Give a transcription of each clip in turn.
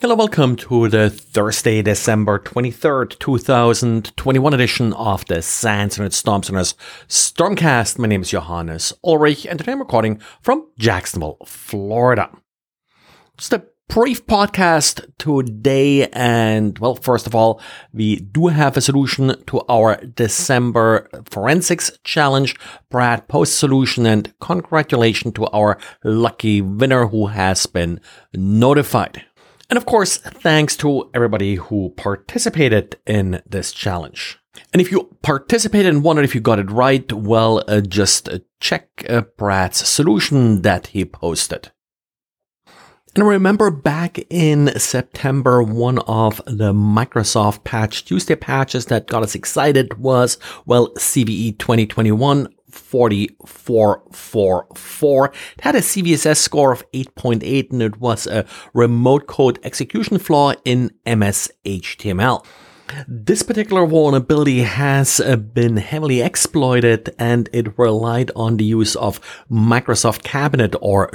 Hello, welcome to the Thursday, December 23rd, 2021 edition of the SANS and Storm Center's Stormcast. My name is Johannes Ulrich and today I'm recording from Jacksonville, Florida. Just a brief podcast today and well, first of all, we do have a solution to our December forensics challenge. Brad post solution and congratulations to our lucky winner who has been notified. And of course, thanks to everybody who participated in this challenge. And if you participated and wondered if you got it right, well, uh, just uh, check uh, Brad's solution that he posted. And remember back in September, one of the Microsoft Patch Tuesday patches that got us excited was, well, CVE 2021 40444. It had a CVSS score of 8.8 and it was a remote code execution flaw in MS HTML. This particular vulnerability has uh, been heavily exploited and it relied on the use of Microsoft Cabinet or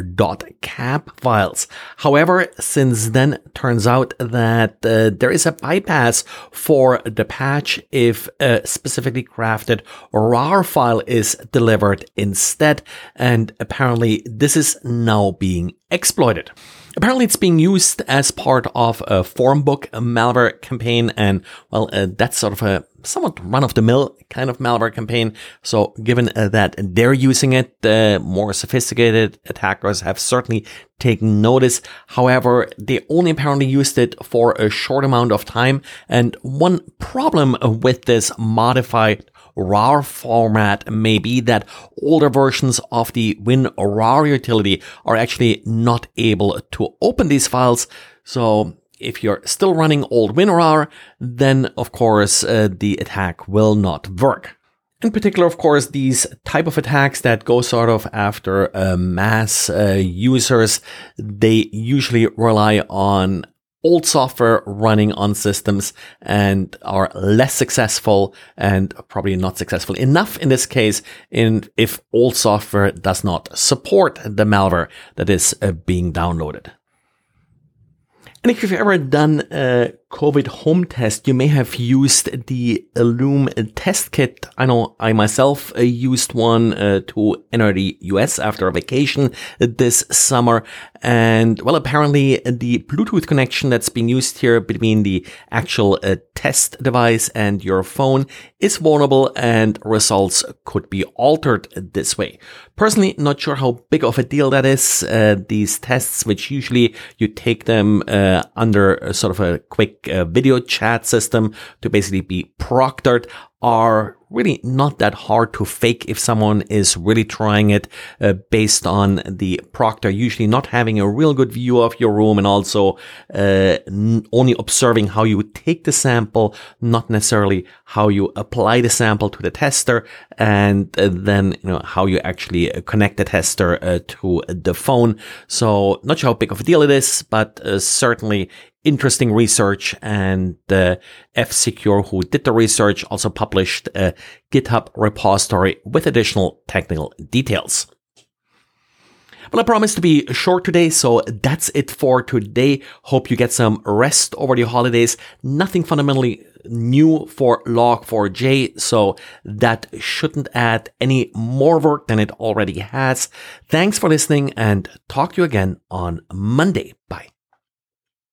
.cab files. However, since then, turns out that uh, there is a bypass for the patch if a specifically crafted RAR file is delivered instead. And apparently this is now being exploited. Apparently, it's being used as part of a Formbook malware campaign, and well, uh, that's sort of a somewhat run of the mill kind of malware campaign. So, given uh, that they're using it, the more sophisticated attackers have certainly taken notice. However, they only apparently used it for a short amount of time, and one problem with this modified RAR format may be that older versions of the WinRAR utility are actually not able to open these files. So if you're still running old WinRAR, then of course uh, the attack will not work. In particular, of course, these type of attacks that go sort of after uh, mass uh, users, they usually rely on old software running on systems and are less successful and probably not successful enough in this case in if old software does not support the malware that is uh, being downloaded. And if you've ever done a COVID home test, you may have used the Ellume test kit. I know I myself uh, used one uh, to enter the US after a vacation this summer. And well, apparently the Bluetooth connection that's being used here between the actual uh, test device and your phone is vulnerable and results could be altered this way. Personally, not sure how big of a deal that is. Uh, these tests, which usually you take them uh, under sort of a quick uh, video chat system to basically be proctored, are really not that hard to fake if someone is really trying it uh, based on the proctor usually not having a real good view of your room and also uh, n- only observing how you take the sample, not necessarily how you apply the sample to the tester and uh, then you know how you actually uh, connect the tester uh, to the phone. So not sure how big of a deal it is, but uh, certainly interesting research and uh, F-Secure, who did the research, also published a GitHub repository with additional technical details. Well, I promised to be short today, so that's it for today. Hope you get some rest over the holidays. Nothing fundamentally new for log4j, so that shouldn't add any more work than it already has. Thanks for listening and talk to you again on Monday. Bye.